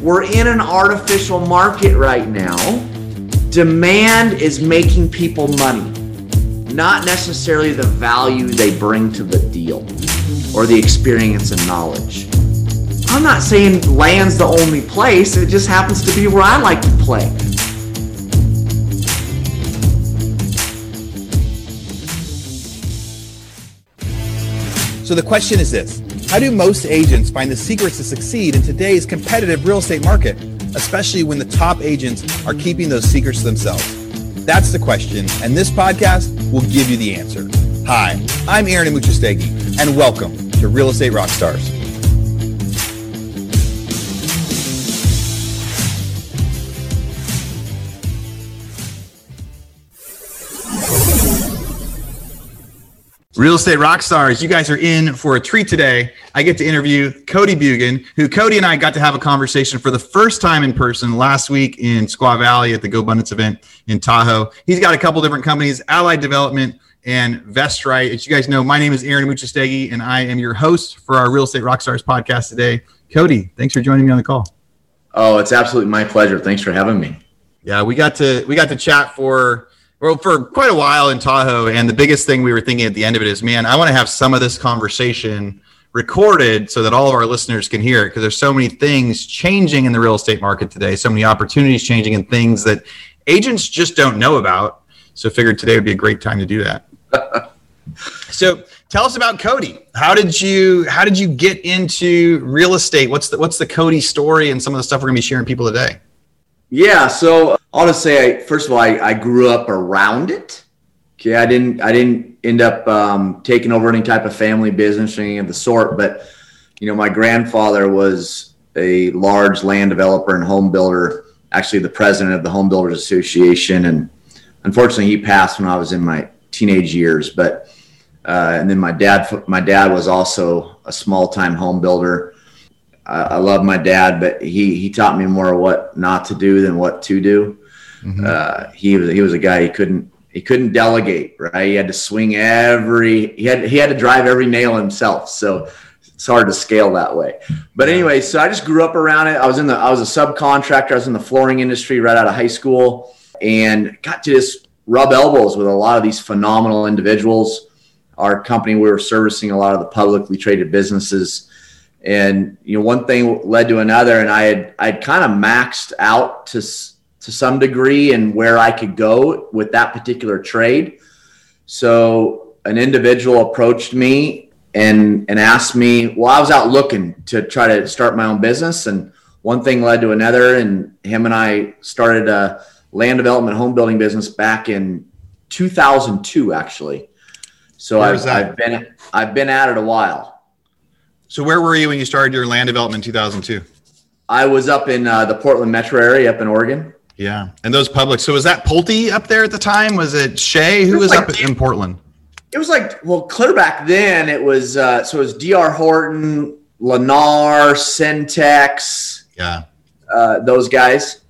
we're in an artificial market right now. Demand is making people money, not necessarily the value they bring to the deal or the experience and knowledge. I'm not saying land's the only place, it just happens to be where I like to play. So the question is this How do most agents find the secrets to succeed in today's competitive real estate market, especially when the top agents are keeping those secrets to themselves? That's the question, and this podcast will give you the answer. Hi, I'm Aaron Amuchastegui, and welcome to Real Estate Rockstars. Real Estate Rock Stars, you guys are in for a treat today. I get to interview Cody Bjugan, who Cody and I got to have a conversation for the first time in person last week in Squaw Valley at the GoBundance event in Tahoe. He's got a couple different companies, Allied Development and Vestrite. As you guys know, my name is Aaron Amuchastegui, and I am your host for our Real Estate Rock Stars podcast today. Cody, thanks for joining me on the call. Oh, it's absolutely my pleasure. Thanks for having me. Yeah, we got to we got to chat for well, for quite a while in Tahoe. And the biggest thing we were thinking at the end of it is, man, I want to have some of this conversation recorded so that all of our listeners can hear it because there's so many things changing in the real estate market today, so many opportunities changing and things that agents just don't know about. So figured today would be a great time to do that. so tell us about Cody. How did you how did you get into real estate? What's the what's the Cody story and some of the stuff we're gonna be sharing people today? Yeah, so I'll just say, I, first of all, I, I grew up around it. Okay, I didn't I didn't end up um, taking over any type of family business or anything of the sort, but you know, my grandfather was a large land developer and home builder, actually the president of the Home Builders Association, and unfortunately, he passed when I was in my teenage years. But uh, and then my dad my dad was also a small time home builder I, I, love my dad, but he he taught me more what not to do than what to do. Mm-hmm. Uh, he was he was a guy he couldn't he couldn't delegate right. He had to swing every he had he had to drive every nail himself. So it's hard to scale that way. But anyway, so I just grew up around it. I was in the I was a subcontractor. I was in the flooring industry right out of high school, and got to just rub elbows with a lot of these phenomenal individuals. Our company, we were servicing a lot of the publicly traded businesses and you know one thing led to another and i had i'd kind of maxed out to to some degree and where i could go with that particular trade. So an individual approached me and and asked me well i was out looking to try to start my own business. And one thing led to another and him and i started a land development home building business back in 2002 actually. So I've, I've been i've been at it a while. So where were you when you started your land development in 2002? I was up in uh, the Portland metro area up in Oregon. Yeah. And those public. So was that Pulte up there at the time? Was it Shea? Who was, was like, up in Portland? It was like, well, clear back then it was, uh, so it was DR Horton, Lennar, Centex. Yeah. Uh, those guys.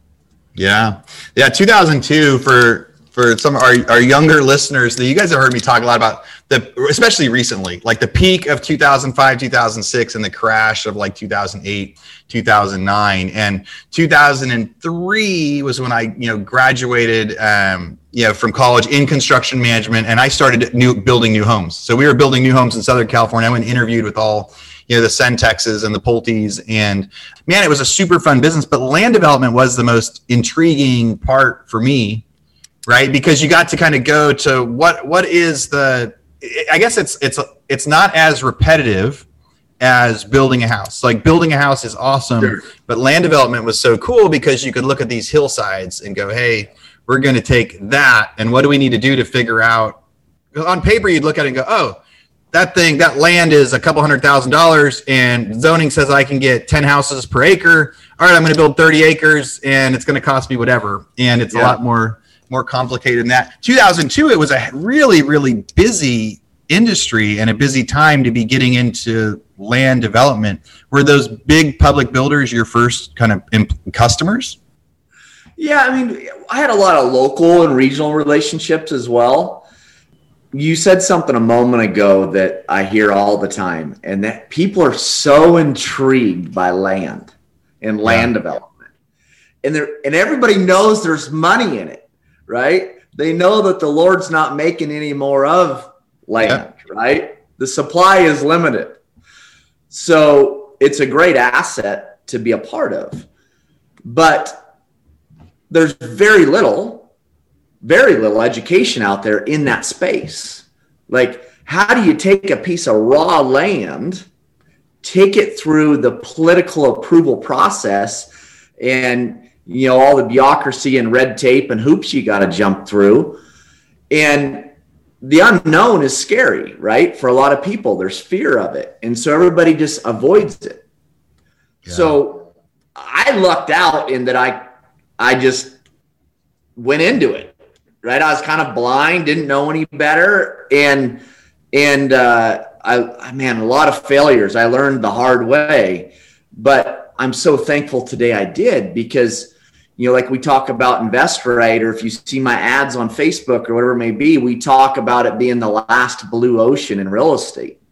Yeah. Yeah. 2002 for, for some of our, our younger listeners that you guys have heard me talk a lot about the especially recently like the peak of 2005 2006 and the crash of like 2008 2009 and 2003 was when i you know graduated um, you know from college in construction management and i started new building new homes. So we were building new homes in southern california. I went and interviewed with all you know the Centexes and the Pultes, and man, it was a super fun business. But land development was the most intriguing part for me right? Because you got to kind of go to what what is the I guess it's it's it's not as repetitive as building a house. Like building a house is awesome, sure. but land development was so cool because you could look at these hillsides and go, "Hey, we're going to take that and what do we need to do to figure out?" On paper, you'd look at it and go, "Oh, that thing, that land is a couple hundred thousand dollars, and zoning says I can get ten houses per acre. All right, I'm going to build thirty acres, and it's going to cost me whatever, and it's yeah. a lot more." More complicated than that. 2002, it was a really, really busy industry and a busy time to be getting into land development. Were those big public builders your first kind of imp- customers? Yeah, I mean, I had a lot of local and regional relationships as well. You said something a moment ago that I hear all the time, and that people are so intrigued by land. and land yeah. development. And there and everybody knows there's money in it, right? They know that the Lord's not making any more of land, yeah. right? The supply is limited. So it's a great asset to be a part of. But there's very little, very little education out there in that space. Like, how do you take a piece of raw land, take it through the political approval process, and you know all the bureaucracy and red tape and hoops you got to jump through, and the unknown is scary, right? For a lot of people, there's fear of it. And so everybody just avoids it. Yeah. So I lucked out in that I I just went into it. Right. I was kind of blind, didn't know any better. And and uh I man, a lot of failures. I learned the hard way. But I'm so thankful today I did because you know, like we talk about InvestRight, or if you see my ads on Facebook or whatever it may be, we talk about it being the last blue ocean in real estate.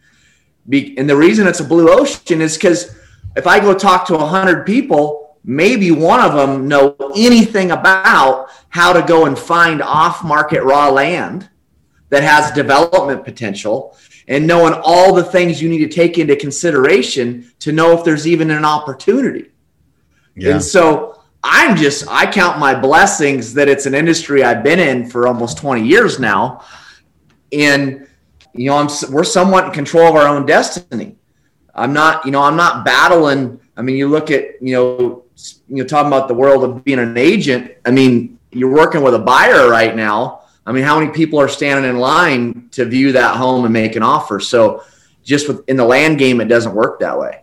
Be- and the reason it's a blue ocean is because if I go talk to 100 people, maybe one of them know anything about how to go and find off market raw land that has development potential and knowing all the things you need to take into consideration to know if there's even an opportunity. Yeah. And so I'm just, I count my blessings that it's an industry I've been in for almost 20 years now. And, you know, I'm, we're somewhat in control of our own destiny. I'm not, you know, I'm not battling. I mean, you look at, you know, you know, talking about the world of being an agent. I mean, you're working with a buyer right now. I mean, how many people are standing in line to view that home and make an offer? So, just with in the land game, it doesn't work that way.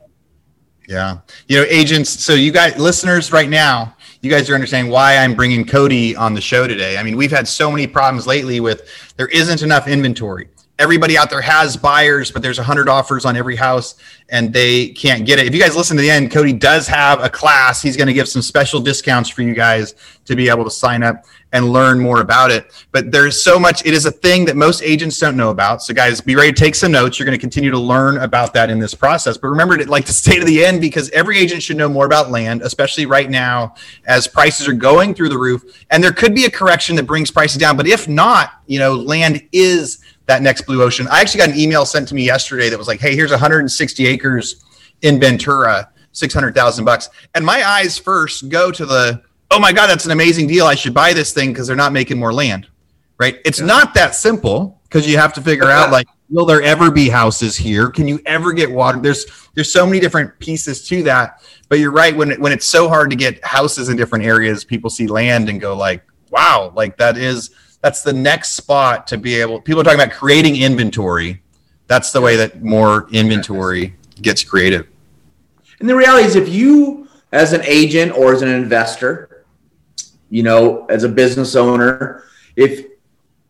Yeah. You know, agents, so you guys, listeners right now, you guys are understanding why I'm bringing Cody on the show today. I mean, we've had so many problems lately with there isn't enough inventory. Everybody out there has buyers, but there's 100 offers on every house and they can't get it. If you guys listen to the end, Cody does have a class. He's going to give some special discounts for you guys to be able to sign up and learn more about it. But there's so much, it is a thing that most agents don't know about. So, guys, be ready to take some notes. You're going to continue to learn about that in this process. But remember to like to stay to the end because every agent should know more about land, especially right now as prices are going through the roof. And there could be a correction that brings prices down. But if not, you know, land is that next blue ocean. I actually got an email sent to me yesterday that was like, hey, here's 160 acres in Ventura, 600,000 bucks. And my eyes first go to the oh my God, that's an amazing deal. I should buy this thing because they're not making more land. Right. It's yeah. not that simple because you have to figure out like, will there ever be houses here? Can you ever get water? There's there's so many different pieces to that. But you're right, when it, when it's so hard to get houses in different areas, people see land and go like, wow, like that is that's the next spot to be able people are talking about creating inventory. That's the way that more inventory gets created. And the reality is if you as an agent or as an investor you know, as a business owner, if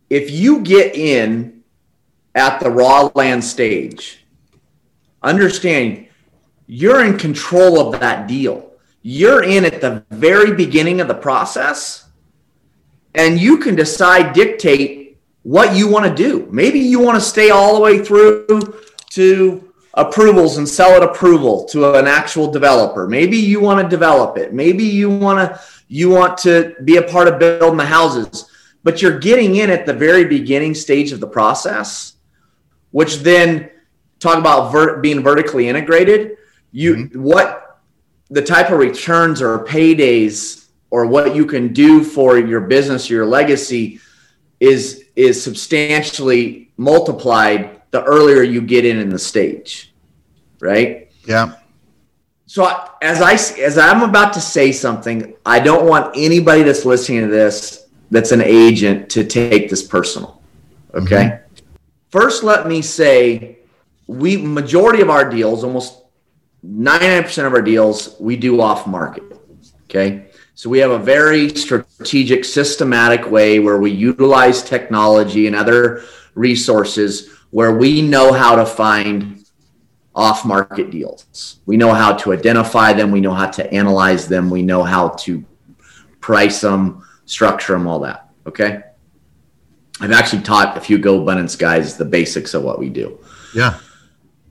if you get in at the raw land stage, understand you're in control of that deal. You're in at the very beginning of the process and you can decide dictate what you want to do. Maybe you want to stay all the way through to approvals and sell it approval to an actual developer. Maybe you want to develop it. Maybe you want to you want to be a part of building the houses, but you're getting in at the very beginning stage of the process, which then talk about ver- being vertically integrated. You mm-hmm. what the type of returns or paydays or what you can do for your business or your legacy is is substantially multiplied the earlier you get in in the stage right yeah so as I as I'm about to say something, I don't want anybody that's listening to this that's an agent to take this personal. Okay. Mm-hmm. First, let me say we majority of our deals, almost 99% of our deals, we do off market. Okay. So we have a very strategic, systematic way where we utilize technology and other resources where we know how to find off market deals. We know how to identify them, we know how to analyze them, we know how to price them, structure them, all that. Okay. I've actually taught a few GoBundance guys the basics of what we do. Yeah.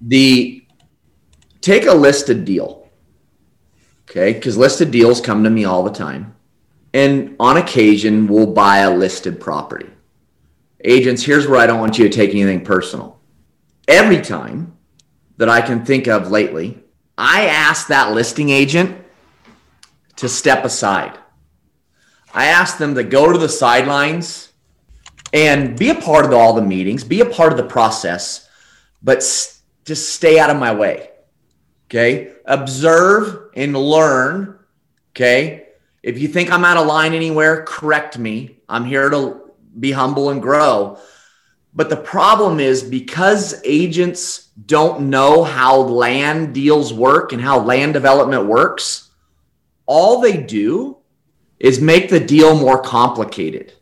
The take a listed deal. Okay. Because listed deals come to me all the time. And on occasion, we'll buy a listed property. Agents, here's where I don't want you to take anything personal. Every time that I can think of lately, I ask that listing agent to step aside. I ask them to go to the sidelines and be a part of all the meetings, be a part of the process, but just stay out of my way. Okay. Observe and learn. Okay. If you think I'm out of line anywhere, correct me. I'm here to be humble and grow. But the problem is because agents don't know how land deals work and how land development works, all they do is make the deal more complicated.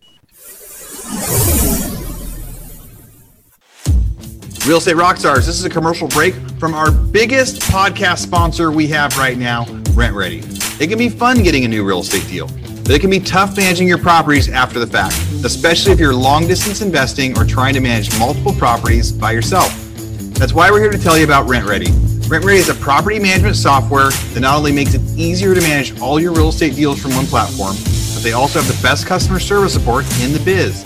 Real Estate Rockstars, this is a commercial break from our biggest podcast sponsor we have right now, RentRedi. It can be fun getting a new real estate deal, but it can be tough managing your properties after the fact, especially if you're long distance investing or trying to manage multiple properties by yourself. That's why we're here to tell you about RentRedi. Rent Ready is a property management software that not only makes it easier to manage all your real estate deals from one platform, but they also have the best customer service support in the biz.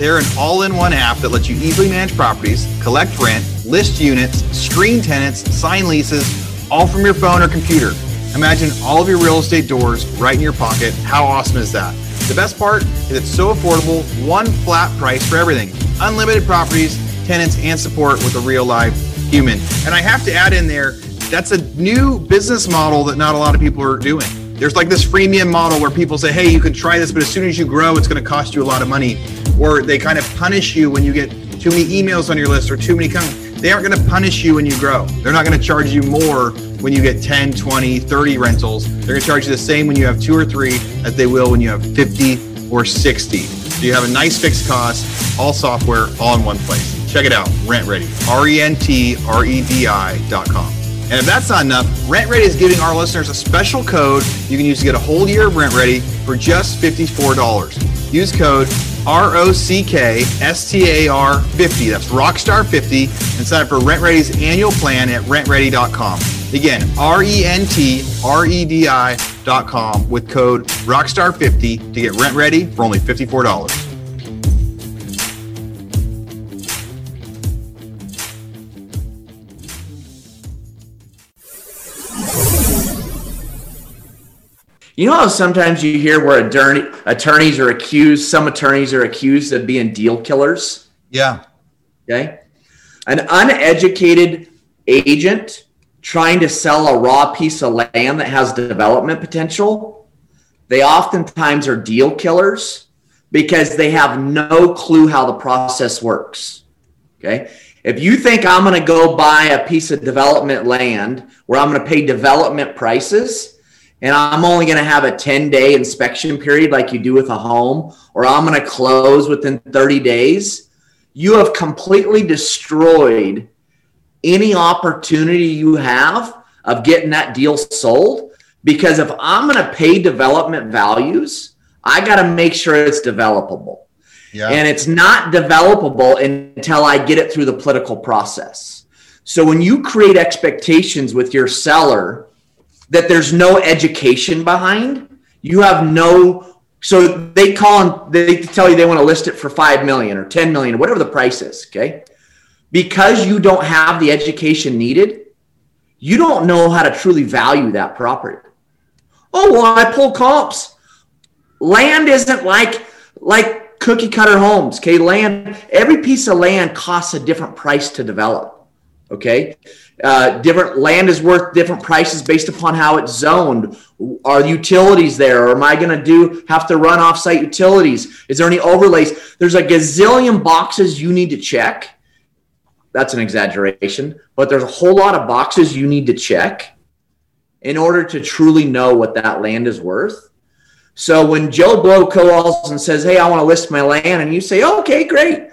They're an all in one app that lets you easily manage properties, collect rent, list units, screen tenants, sign leases, all from your phone or computer. Imagine all of your real estate doors right in your pocket. How awesome is that? The best part is it's so affordable, one flat price for everything. Unlimited properties, tenants, and support with a real live human. And I have to add in there, that's a new business model that not a lot of people are doing. There's like this freemium model where people say, hey, you can try this, but as soon as you grow, it's going to cost you a lot of money or they kind of punish you when you get too many emails on your list or too many. They aren't going to punish you when you grow. They're not going to charge you more when you get 10, 20, 30 rentals. They're going to charge you the same when you have two or three as they will when you have 50 or 60. So you have a nice fixed cost, all software, all in one place. Check it out, RentRedi, R E N T R E D I dot I.com. And if that's not enough, RentRedi is giving our listeners a special code you can use to get a whole year of RentRedi for just $54. Use code R O C K S T A R 50. That's Rockstar 50 and sign up for RentRedi's annual plan at rentredi.com. Again, R E N T R E D I.com with code Rockstar 50 to get RentRedi for only $54. You know how sometimes you hear where attorney, attorneys are accused, some attorneys are accused of being deal killers? Yeah. Okay. An uneducated agent trying to sell a raw piece of land that has development potential, they oftentimes are deal killers because they have no clue how the process works. Okay. If you think I'm going to go buy a piece of development land where I'm going to pay development prices, and I'm only going to have a 10 day inspection period like you do with a home, or I'm going to close within 30 days, you have completely destroyed any opportunity you have of getting that deal sold. Because if I'm going to pay development values, I got to make sure it's developable. Yeah. And it's not developable until I get it through the political process. So when you create expectations with your seller, that there's no education behind. You have no so they call and they tell you they want to list it for 5 million or 10 million whatever the price is, okay? Because you don't have the education needed, you don't know how to truly value that property. Oh, well, I pull comps. Land isn't like like cookie cutter homes, okay? Land every piece of land costs a different price to develop. Okay. Uh, different land is worth different prices based upon how it's zoned. Are utilities there? Or am I going to do have to run off-site utilities? Is there any overlays? There's a gazillion boxes you need to check. That's an exaggeration, but there's a whole lot of boxes you need to check in order to truly know what that land is worth. So when Joe Blow calls and says, "Hey, I want to list my land," and you say, "Okay, great,"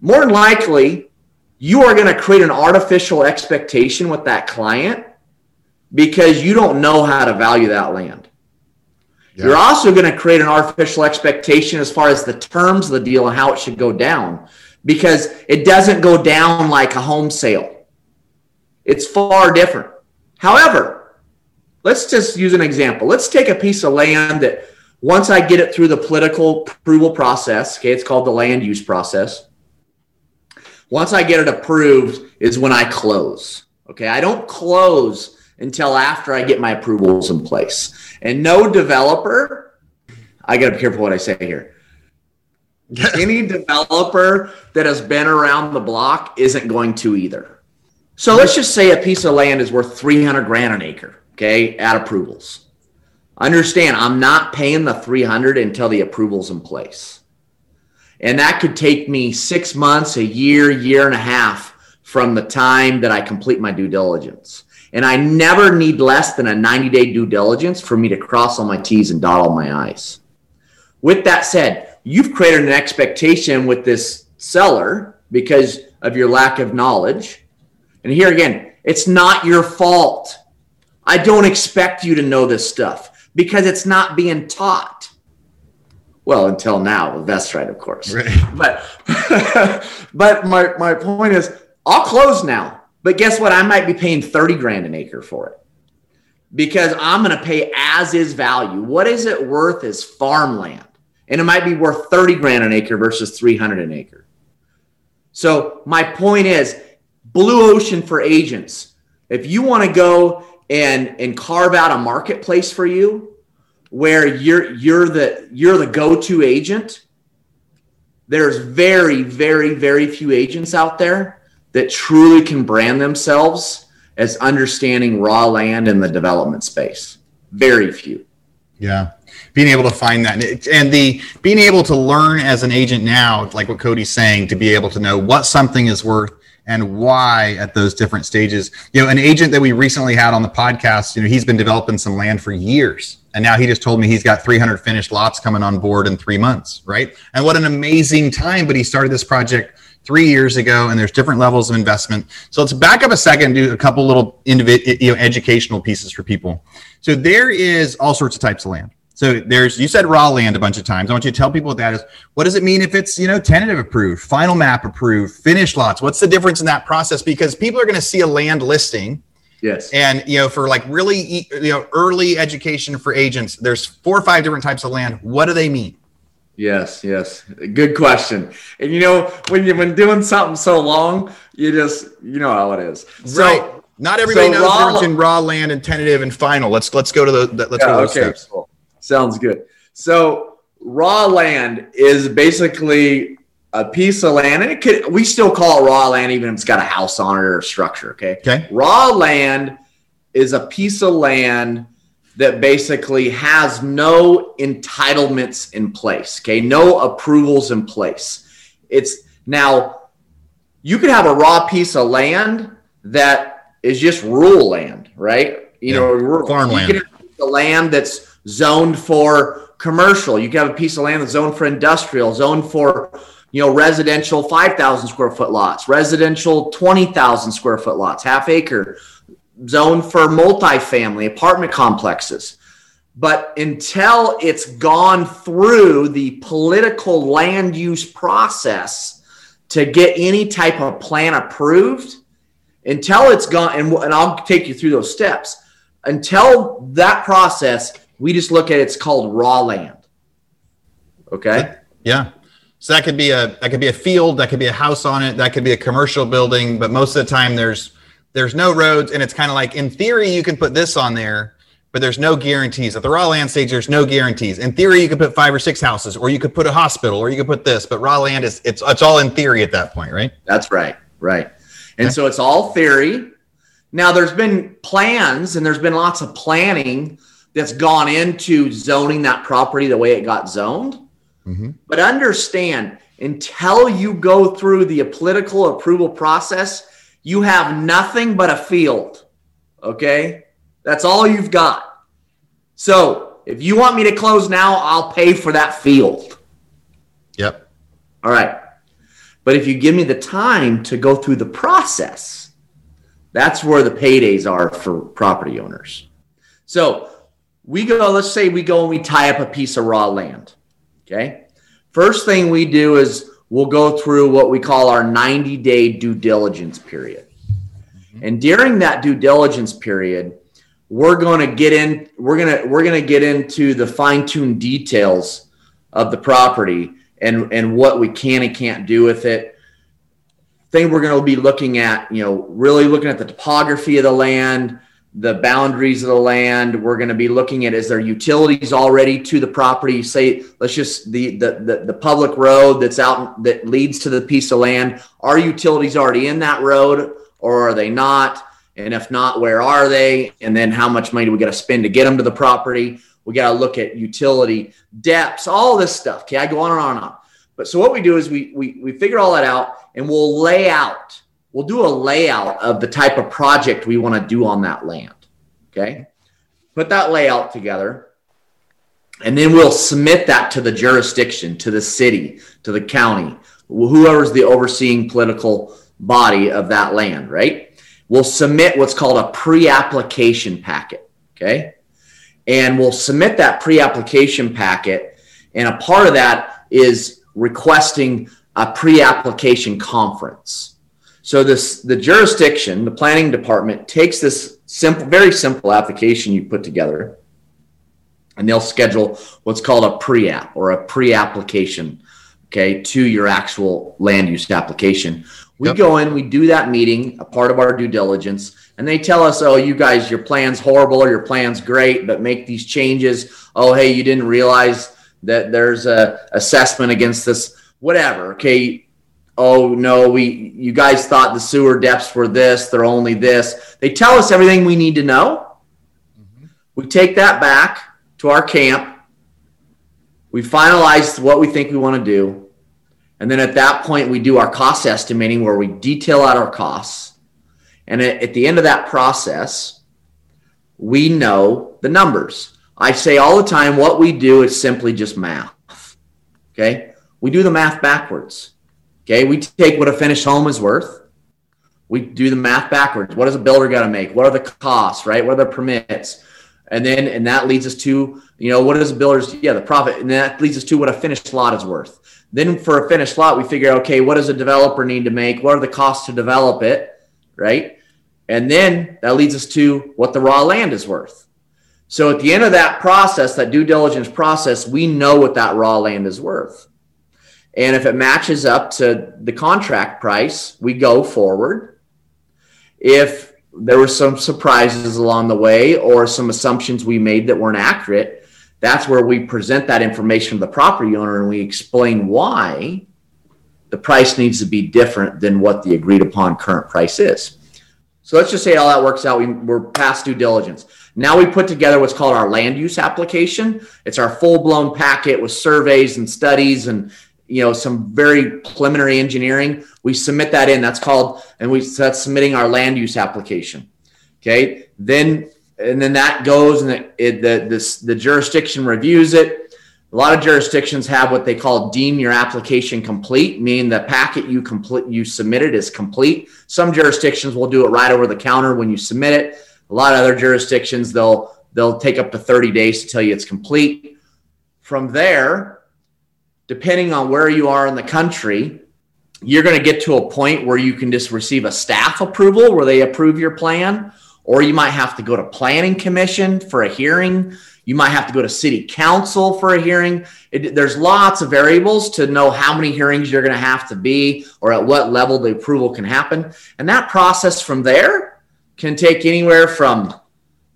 more than likely you are going to create an artificial expectation with that client because you don't know how to value that land. Yeah. You're also going to create an artificial expectation as far as the terms of the deal and how it should go down because it doesn't go down like a home sale. It's far different. However, let's just use an example. Let's take a piece of land that once I get it through the political approval process, okay, it's called the land use process. Once I get it approved is when I close. Okay, I don't close until after I get my approvals in place. And no developer, I got to be careful what I say here. Any developer that has been around the block isn't going to either. So let's just say a piece of land is worth 300 grand an acre, okay, at approvals. Understand, I'm not paying the 300 until the approval's in place. And that could take me six months, a year, year and a half from the time that I complete my due diligence. And I never need less than a 90 day due diligence for me to cross all my T's and dot all my I's. With that said, you've created an expectation with this seller because of your lack of knowledge. And here again, it's not your fault. I don't expect you to know this stuff because it's not being taught. Well, until now, that's right, of course. Right. But but my, my point is I'll close now. But guess what? I might be paying 30 grand an acre for it because I'm going to pay as is value. What is it worth as farmland? And it might be worth 30 grand an acre versus 300 an acre. So my point is blue ocean for agents. If you want to go and and carve out a marketplace for you where you're you're the you're the go-to agent, there's very very very few agents out there that truly can brand themselves as understanding raw land in the development space. Very few. Yeah. Being able to find that and the being able to learn as an agent now, like what Cody's saying, to be able to know what something is worth and why at those different stages. You know, an agent that we recently had on the podcast, you know, he's been developing some land for years. And now he just told me he's got 300 finished lots coming on board in three months, right? And what an amazing time. But he started this project three years ago, and there's different levels of investment. So let's back up a second, do a couple little you know, educational pieces for people. So there is all sorts of types of land. So there's you said raw land a bunch of times. I want you to tell people what that is. What does it mean if it's you know tentative approved, final map approved, finished lots? What's the difference in that process? Because people are going to see a land listing. Yes. And you know, for like really you know early education for agents, there's four or five different types of land. What do they mean? Yes, yes. Good question. And you know, when you've been doing something so long, you just you know how it is. So, right. Not everybody so knows raw, the difference in raw land and tentative and final. Let's let's go to the let's yeah, go to those okay, steps. Cool. Sounds good. So raw land is basically a piece of land, and it could we still call it raw land even if it's got a house on it or a structure. Okay. Okay. Raw land is a piece of land that basically has no entitlements in place, okay? No approvals in place. It's now you could have a raw piece of land that is just rural land, right? You yeah. know, rural. farmland. You the land that's zoned for commercial. You can have a piece of land that's zoned for industrial, zoned for you know residential 5,000 square foot lots, residential 20,000 square foot lots, half acre zoned for multifamily apartment complexes. But until it's gone through the political land use process to get any type of plan approved, until it's gone, and, and I'll take you through those steps. Until that process, we just look at it's called raw land. Okay. Yeah. So that could be a that could be a field, that could be a house on it, that could be a commercial building, but most of the time there's there's no roads, and it's kind of like in theory you can put this on there, but there's no guarantees. At the raw land stage, there's no guarantees. In theory, you could put five or six houses, or you could put a hospital, or you could put this. But raw land is it's it's all in theory at that point, right? That's right, right. And okay. so it's all theory. Now there's been plans, and there's been lots of planning that's gone into zoning that property the way it got zoned. Mm-hmm. But understand, until you go through the political approval process, you have nothing but a field. Okay. That's all you've got. So if you want me to close now, I'll pay for that field. Yep. All right. But if you give me the time to go through the process, that's where the paydays are for property owners. So we go, let's say we go and we tie up a piece of raw land. Okay. First thing we do is we'll go through what we call our 90 day due diligence period. Mm-hmm. And during that due diligence period, we're going to get in we're going to we're going to get into the fine-tuned details of the property and and what we can and can't do with it thing we're going to be looking at you know really looking at the topography of the land the boundaries of the land we're going to be looking at is there utilities already to the property say let's just the, the the the public road that's out that leads to the piece of land are utilities already in that road or are they not and if not, where are they? And then how much money do we got to spend to get them to the property? We got to look at utility depths, all this stuff. Okay, I go on and on and on. But so what we do is we we we figure all that out and we'll lay out. We'll do a layout of the type of project we want to do on that land. Okay, put that layout together, and then we'll submit that to the jurisdiction, to the city, to the county, whoever's the overseeing political body of that land. Right we'll submit what's called a pre-application packet. Okay. And we'll submit that pre-application packet. And a part of that is requesting a pre-application conference. So this the jurisdiction, the planning department takes this simple, very simple application you put together, and they'll schedule what's called a pre-app or a pre-application, okay, to your actual land use application we yep. go in, we do that meeting, a part of our due diligence, and they tell us, "Oh, you guys, your plan's horrible or your plan's great, but make these changes." Oh, hey, you didn't realize that there's a assessment against this, whatever. Okay. Oh no, we you guys thought the sewer depths were this, they're only this. They tell us everything we need to know. Mm-hmm. We take that back to our camp. We finalize what we think we want to do and then at that point, we do our cost estimating where we detail out our costs. And at, the end of that process, we know the numbers. I say all the time, what we do is simply just math. Okay. We do the math backwards. Okay. We take what a finished home is worth. We do the math backwards. What does a builder got to make? What are the costs, right? What are the permits? And then, and that leads us to, you know, what is a builder's, yeah, the profit. And that leads us to what a finished lot is worth. Then for a finished lot, we figure, okay, what does a developer need to make? What are the costs to develop it? Right. And then that leads us to what the raw land is worth. So at the end of that process, that due diligence process, we know what that raw land is worth. And if it matches up to the contract price, we go forward. If there were some surprises along the way or some assumptions we made that weren't accurate, that's where we present that information to the property owner and we explain why the price needs to be different than what the agreed upon current price is. So let's just say all that works out. We, we're past due diligence. Now we put together what's called our land use application. It's our full blown packet with surveys and studies and you know some very preliminary engineering. We submit that in. That's called and we that's submitting our land use application. Okay. Then and then that goes and it, it, the this the jurisdiction reviews it. A lot of jurisdictions have what they call deem your application complete, meaning the packet you complete you submitted is complete. Some jurisdictions will do it right over the counter when you submit it. A lot of other jurisdictions they'll they'll take up to 30 days to tell you it's complete. From there, depending on where you are in the country, you're going to get to a point where you can just receive a staff approval where they approve your plan or you might have to go to planning commission for a hearing. You might have to go to city council for a hearing. It, there's lots of variables to know how many hearings you're going to have to be or at what level the approval can happen. And that process from there can take anywhere from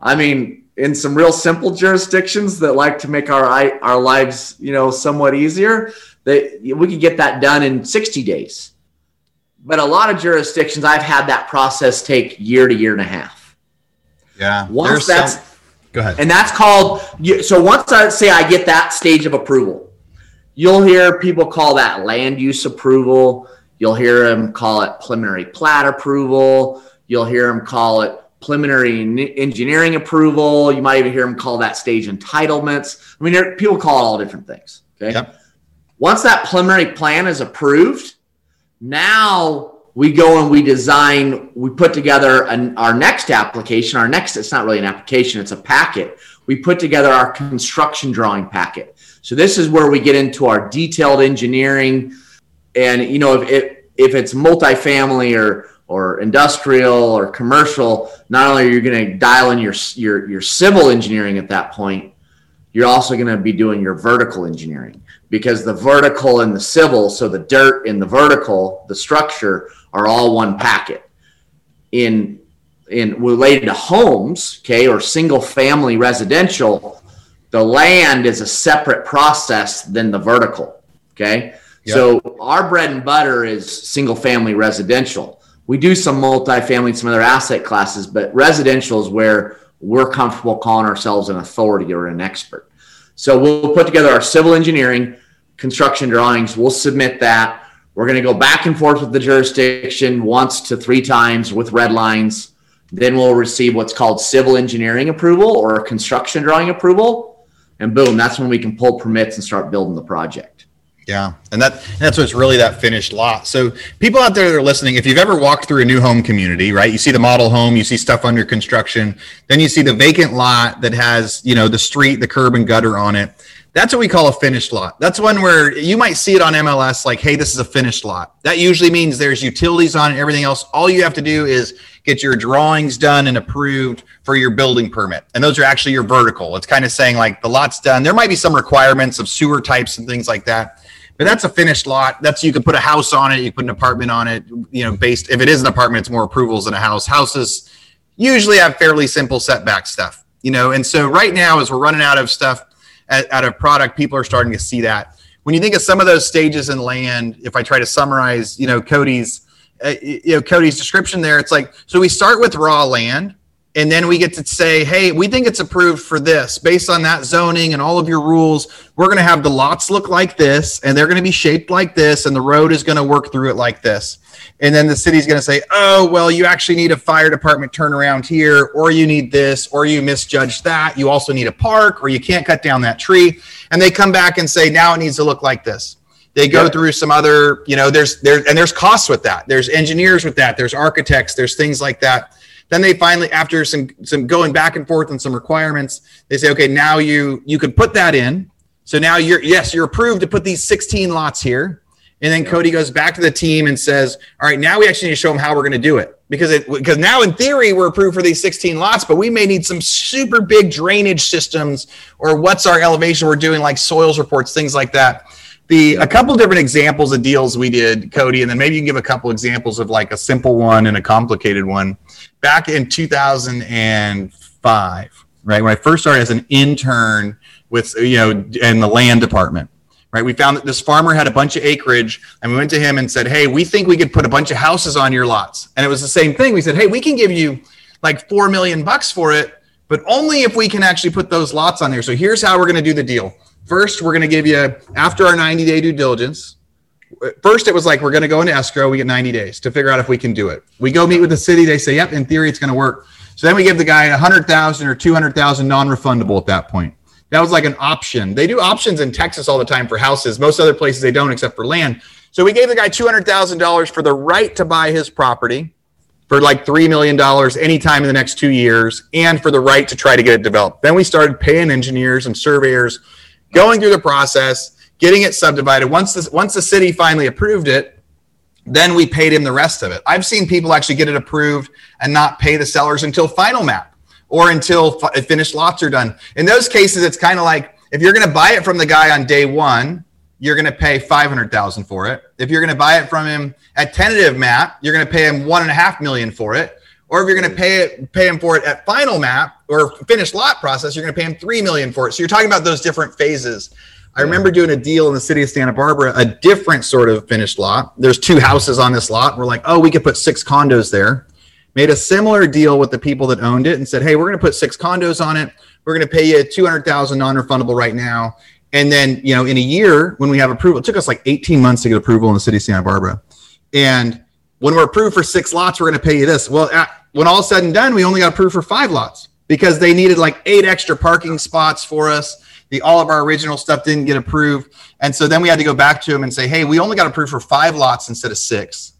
i mean in some real simple jurisdictions that like to make our our lives you know somewhat easier that we could get that done in 60 days but a lot of jurisdictions i've had that process take year to year and a half yeah. Once that's some, go ahead. And that's called so once I say I get that stage of approval, you'll hear people call that land use approval. You'll hear them call it preliminary plat approval. You'll hear them call it preliminary engineering approval. You might even hear them call that stage entitlements. I mean, people call it all different things. Okay. Yep. Once that preliminary plan is approved, now we go and we design, we put together an, our next application. Our next, it's not really an application, it's a packet. We put together our construction drawing packet. So this is where we get into our detailed engineering. And, you know, if it, if it's multifamily or, or industrial or commercial, not only are you going to dial in your, your, your civil engineering at that point, you're also going to be doing your vertical engineering because the vertical and the civil, so the dirt and the vertical, the structure are all one packet. In in related to homes, okay, or single family residential, the land is a separate process than the vertical. Okay. Yep. So our bread and butter is single family residential. We do some multifamily, and some other asset classes, but residential is where we're comfortable calling ourselves an authority or an expert. So we'll put together our civil engineering, construction drawings. We'll submit that. We're going to go back and forth with the jurisdiction once to three times with red lines. Then we'll receive what's called civil engineering approval or construction drawing approval. And boom, that's when we can pull permits and start building the project. Yeah, and that that's what's really that finished lot. So people out there that are listening, if you've ever walked through a new home community, right? You see the model home, you see stuff under construction, then you see the vacant lot that has, you know, the street, the curb and gutter on it. That's what we call a finished lot. That's one where you might see it on MLS like, hey, this is a finished lot. That usually means there's utilities on it, everything else. All you have to do is get your drawings done and approved for your building permit. And those are actually your vertical. It's kind of saying like the lot's done. There might be some requirements of sewer types and things like that but that's a finished lot. That's you can put a house on it, you can put an apartment on it. You know, based if it is an apartment, it's more approvals than a house. Houses usually have fairly simple setback stuff. You know, and so right now, as we're running out of stuff out of product, people are starting to see that. When you think of some of those stages in land, if I try to summarize, you know, Cody's, uh, you know, Cody's description there, it's like so we start with raw land and then we get to say, hey, we think it's approved for this based on that zoning and all of your rules. We're going to have the lots look like this, and they're going to be shaped like this, and the road is going to work through it like this. And then the city's going to say, oh, well, you actually need a fire department turnaround here, or you need this, or you misjudged that. You also need a park, or you can't cut down that tree. And they come back and say, now it needs to look like this they go yeah. through some other you know there's there and there's costs with that there's engineers with that there's architects there's things like that then they finally, after some some going back and forth on some requirements, they say, okay, now you you can put that in. So now you're yes, you're approved to put these 16 lots here. And then Cody goes back to the team and says, "All right, now we actually need to show them how we're going to do it because it because now in theory we're approved for these 16 lots, but we may need some super big drainage systems or what's our elevation we're doing like soils reports, things like that." The a couple different examples of deals we did, Cody, and then maybe you can give a couple examples of like a simple one and a complicated one back in 2005, right? When I first started as an intern with, you know, in the land department, right? We found that this farmer had a bunch of acreage and we went to him and said, Hey, we think we could put a bunch of houses on your lots. And it was the same thing. We said, Hey, we can give you like 4 million bucks for it, but only if we can actually put those lots on there. So here's how we're going to do the deal. First, we're going to give you, after our 90 day due diligence, first it was like we're going to go into escrow we get 90 days to figure out if we can do it. We go meet with the city they say yep in theory it's going to work. So then we give the guy 100000 or 200000 non-refundable at that point. That was like an option. They do options in texas all the time for houses. Most other places they don't except for land. So we gave the guy $200000 for the right to buy his property for like $3 million anytime in the next two years and for the right to try to get it developed. Then we started paying engineers and surveyors going through the process getting it subdivided. Once the, once the city finally approved it, then we paid him the rest of it. I've seen people actually get it approved and not pay the sellers until final map or until f- uh, finished lots are done. In those cases, it's kind of like if you're going to buy it from the guy on day one, you're going to pay 500,000 for it. If you're going to buy it from him at tentative map, you're going to pay him one and a half million for it. Or if you're going to pay it, pay him for it at final map or finished lot process, you're going to pay him three million for it. So you're talking about those different phases. I remember doing a deal in the city of Santa Barbara, a different sort of finished lot. There's two houses on this lot. We're like, oh, we could put six condos there. Made a similar deal with the people that owned it and said, hey, we're going to put six condos on it. We're going to pay you 200,000 non-refundable right now. And then, you know, in a year when we have approval, it took us like 18 months to get approval in the city of Santa Barbara. And when we're approved for six lots, we're going to pay you this. Well, at, when all said and done, we only got approved for five lots because they needed like eight extra parking spots for us the all of our original stuff didn't get approved, and so then we had to go back to them and say, "Hey, we only got approved for five lots instead of six.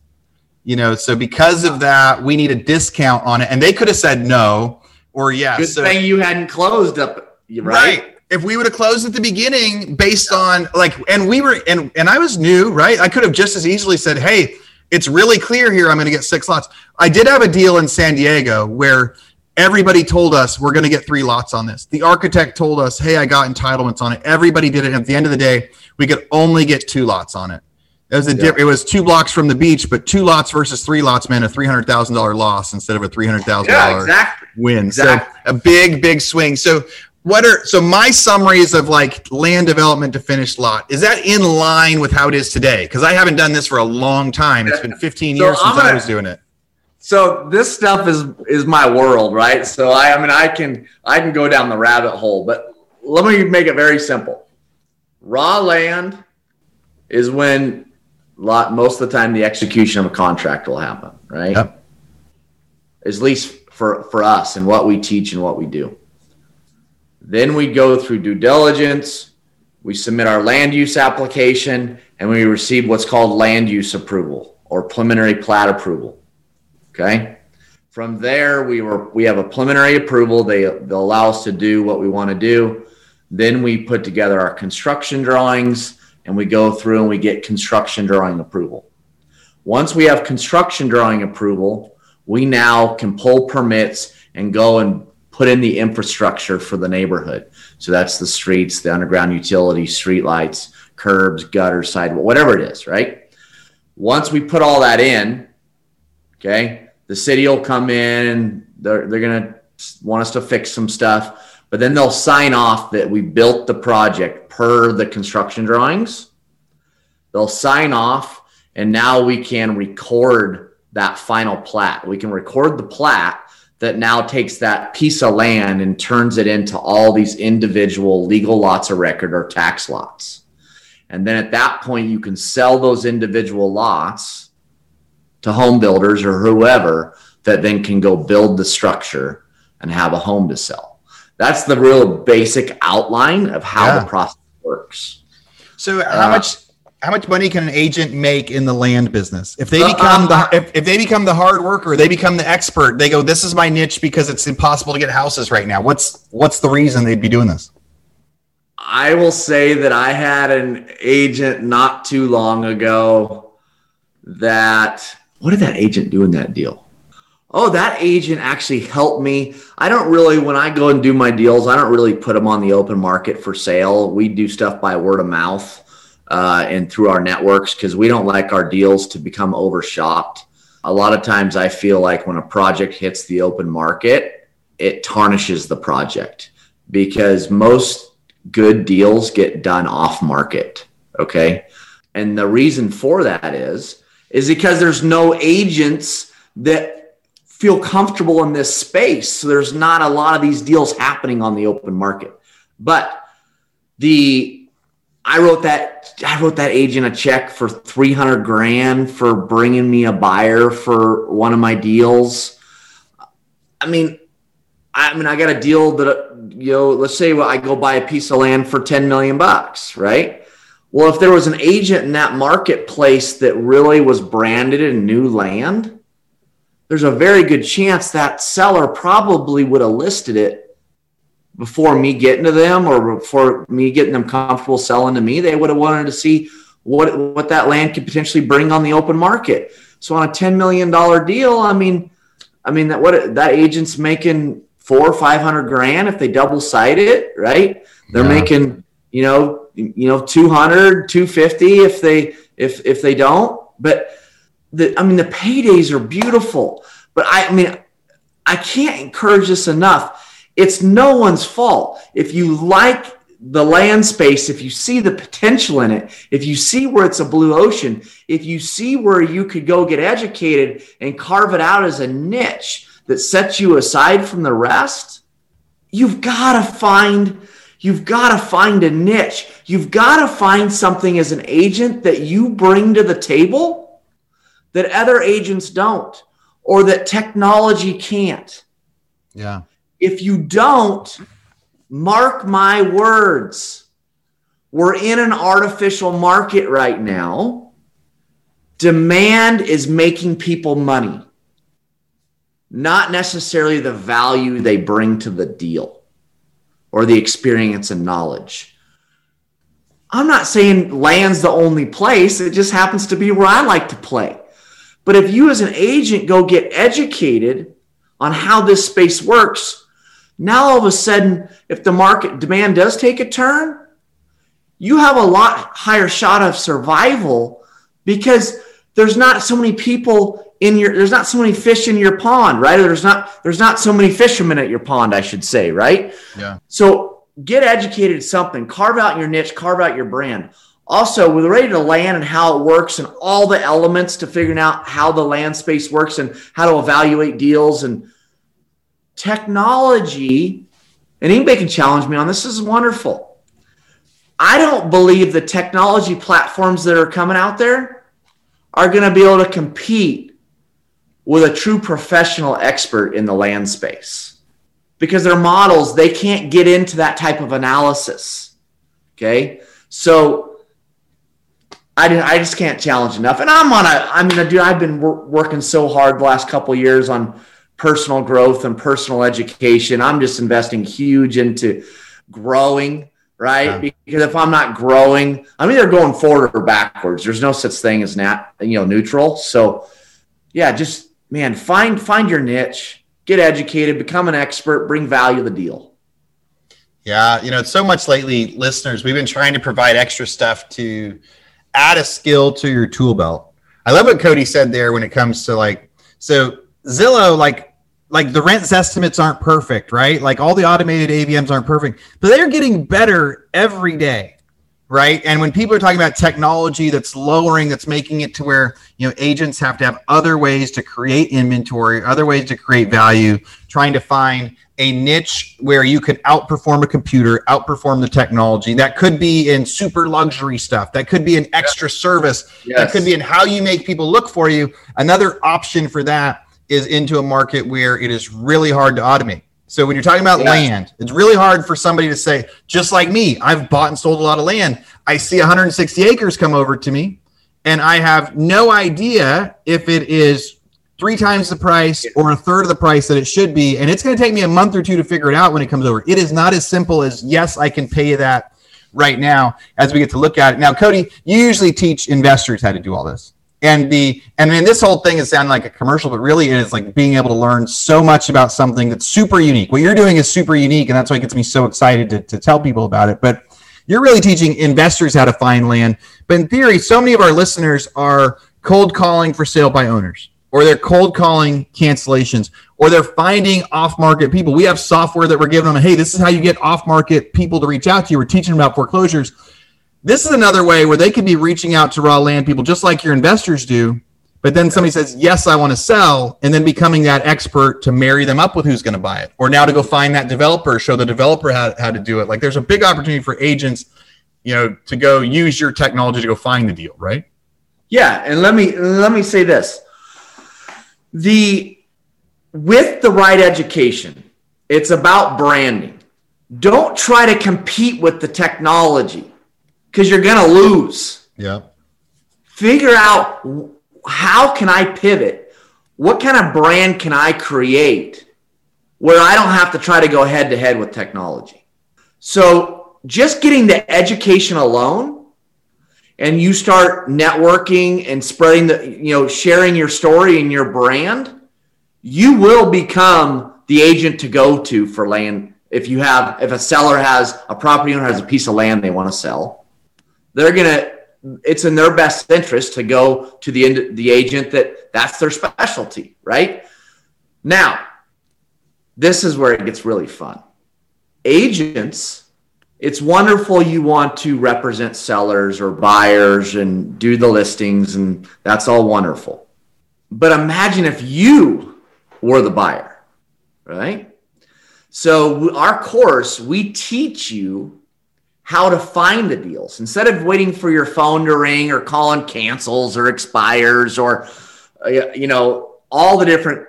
You know, so because of that, we need a discount on it, and they could have said no or yes. Good so, thing you hadn't closed up, right? right if we would have closed at the beginning based on like and we were and and I was new, right? I could have just as easily said, "Hey, it's really clear here. I'm going to get six lots. I did have a deal in San Diego where everybody told us we're going to get three lots on this. The architect told us, hey, I got entitlements on it. Everybody did it. At the end of the day, we could only get two lots on it. It was a yeah. it was two blocks from the beach, but two lots versus three lots meant a three hundred thousand dollar loss instead of a three hundred thousand yeah, exactly. win. Exactly. So a big, big swing. So what are so my summaries of like land development to finished lot is that in line with how it is today? Because i haven't done this for a long time. It's been 15 so years since gonna, i was doing it. So this stuff is is my world right? So i i mean i can i can go down the rabbit hole but let me make it very simple. Raw land is when lot most of the time the execution of a contract will happen right? Yep. at least for for us and what we teach and what we do then we go through due diligence, we submit our land use application, and we receive what's called land use approval or preliminary plat approval. Okay. From there, we were we have a preliminary approval. They they'll allow us to do what we want to do. Then we put together our construction drawings and we go through and we get construction drawing approval. Once we have construction drawing approval, we now can pull permits and go and put in the infrastructure for the neighborhood. So that's the streets, the underground utilities, street lights, curbs, gutters, sidewalk, whatever it is, right? Once we put all that in, okay, the city will come in, they're, they're going to want us to fix some stuff, but then they'll sign off that we built the project per the construction drawings. They'll sign off, and now we can record that final plat. We can record the plat that now takes that piece of land and turns it into all these individual legal lots of record or tax lots. And then at that point, you can sell those individual lots to home builders or whoever that then can go build the structure and have a home to sell. That's the real basic outline of how yeah. the process works. So, how uh, much how much money can an agent make in the land business? If they uh, become uh, the uh. if, if they become the hard worker they become the expert they go this is my niche because it's impossible to get houses right now. What's what's the reason they'd be doing this? I will say that i had an agent not too long ago that what did that agent do in that deal? Oh that agent actually helped me. I don't really when i go and do my deals i don't really put them on the open market for sale. We do stuff by word of mouth uh, and through our networks because we don't like our deals to become overshopped. A lot of times I feel like when a project hits the open market, it tarnishes the project because most good deals get done off market. Okay. And the reason for that is, is because there's no agents that feel comfortable in this space. So there's not a lot of these deals happening on the open market. But the I wrote that I wrote that agent a check for 300 grand for bringing me a buyer for one of my deals. I mean, I mean, I got a deal that you know, let's say I go buy a piece of land for 10 million bucks, right? Well, if there was an agent in that marketplace that really was branded in new land, there's a very good chance that seller probably would have listed it before me getting to them or before me getting them comfortable selling to me, they would have wanted to see what what that land could potentially bring on the open market. So on a ten million dollar deal, I mean, I mean that what that agent's making four or five hundred grand if they double side it, right? They're yeah. making you know you know 200 250 if they if if they don't but the i mean the paydays are beautiful but i, I mean i can't encourage this enough it's no one's fault. If you like the land space, if you see the potential in it, if you see where it's a blue ocean, if you see where you could go get educated and carve it out as a niche that sets you aside from the rest, you've got to find you've got to find a niche. You've got to find something as an agent that you bring to the table that other agents don't or that technology can't. Yeah. If you don't, mark my words, we're in an artificial market right now. Demand is making people money, not necessarily the value they bring to the deal or the experience and knowledge. I'm not saying land's the only place, it just happens to be where I like to play. But if you as an agent go get educated on how this space works, now all of a sudden, if the market demand does take a turn, you have a lot higher shot of survival because there's not so many people in your there's not so many fish in your pond right? There's not there's not so many fishermen at your pond i should say right? Yeah. So get educated at something. Carve out your niche. Carve out your brand. Also with ready to land and how it works and all the elements to figuring out how the land space works and how to evaluate deals and technology and anybody can challenge me on this, this is wonderful. I don't believe the technology platforms that are coming out there are going to be able to compete with a true professional expert in the land space. Because their models they can't get into that type of analysis okay? So i, I just can't challenge enough. And i'm on a i mean dude i've been wor- working so hard the last couple years on personal growth and personal education i'm just investing huge into growing right? Yeah. Because if I'm not growing, I'm either going forward or backwards. There's no such thing as nat, you know, neutral. So, yeah, just man, find find your niche, get educated, become an expert, bring value to the deal. Yeah, you know, it's so much lately, listeners. We've been trying to provide extra stuff to add a skill to your tool belt. I love what Cody said there when it comes to like, so Zillow, like like the rent estimates aren't perfect, right? Like all the automated AVMs aren't perfect, but they're getting better every day, right? And when people are talking about technology that's lowering, that's making it to where you know agents have to have other ways to create inventory, other ways to create value, trying to find a niche where you could outperform a computer, outperform the technology. That could be in super luxury stuff. That could be an extra service. Yes. That could be in how you make people look for you. Another option for that is into a market where it is really hard to automate. So when you're talking about yeah. land, it's really hard for somebody to say, just like me, I've bought and sold a lot of land. I see 160 acres come over to me, and I have no idea if it is three times the price or a third of the price that it should be. And it's going to take me a month or two to figure it out when it comes over. It is not as simple as, yes, I can pay you that right now as we get to look at it. Now, Cody, you usually teach investors how to do all this and the and then this whole thing is sounding like a commercial but really it is like being able to learn so much about something that's super unique. What you're doing is super unique and that's why it gets me so excited to, to tell people about it. But you're really teaching investors how to find land. But in theory so many of our listeners are cold calling for sale by owners or they're cold calling cancellations or they're finding off market people. We have software that we're giving them hey this is how you get off market people to reach out to you. We're teaching them about foreclosures this is another way where they could be reaching out to raw land people just like your investors do. But then somebody says, Yes, I want to sell, and then becoming that expert to marry them up with who's going to buy it. Or now to go find that developer, show the developer how, how to do it. Like there's a big opportunity for agents, you know, to go use your technology to go find the deal, right? Yeah. And let me let me say this. The with the right education, it's about branding. Don't try to compete with the technology because you're going to lose. Yeah. Figure out how can I pivot? What kind of brand can I create where I don't have to try to go head to head with technology? So just getting the education alone and you start networking and spreading the, you know, sharing your story and your brand, you will become the agent to go to for land. If you have, if a seller has a property owner has a piece of land they want to sell, they're to it's in their best interest to go to the the agent that that's their specialty, right? Now, this is where it gets really fun. Agents, it's wonderful you want to represent sellers or buyers and do the listings and that's all wonderful. But imagine if you were the buyer, right? So our course, we teach you how to find the deals. Instead of waiting for your phone to ring or calling cancels or expires or uh, you know all the different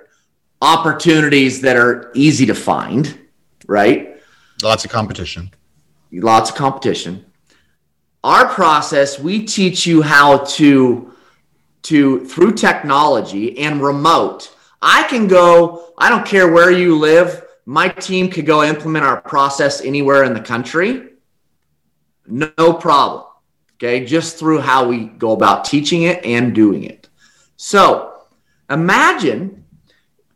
opportunities that are easy to find right? Lots of competition. Lots of competition. Our process we teach you how to to through technology and remote. I can go i don't care where you live my team could go implement our process anywhere in the country no problem. Okay. Just through how we go about teaching it and doing it. So imagine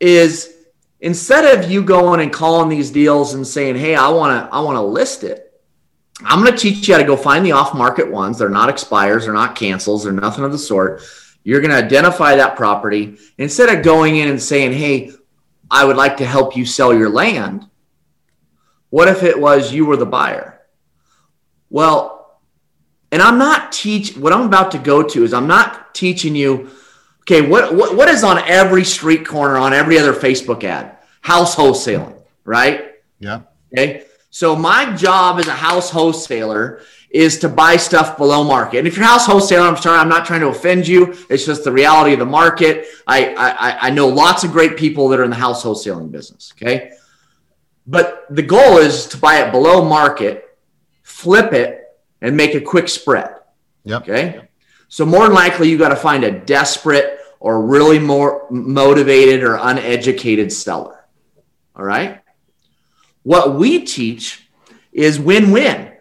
is instead of you going and calling these deals and saying, "Hey, I want to I want to list it." I'm going to teach you how to go find the off-market ones. They're not expires, they're not cancels, they're nothing of the sort. You're going to identify that property instead of going in and saying, "Hey, I would like to help you sell your land." What if it was you were the buyer? Well, and I'm not teach what I'm about to go to is I'm not teaching you okay, what, what what is on every street corner on every other Facebook ad? House wholesaling, right? Yeah. Okay. So my job as a house wholesaler is to buy stuff below market. And if you're house wholesaler, I'm sorry, I'm not trying to offend you. It's just the reality of the market. I, I, I know lots of great people that are in the house wholesaling business. Okay. But the goal is to buy it below market, flip it, and make a quick spread. Yep. Okay. So more than likely, you got to find a desperate or really more motivated or uneducated seller. All right. What we teach is win-win.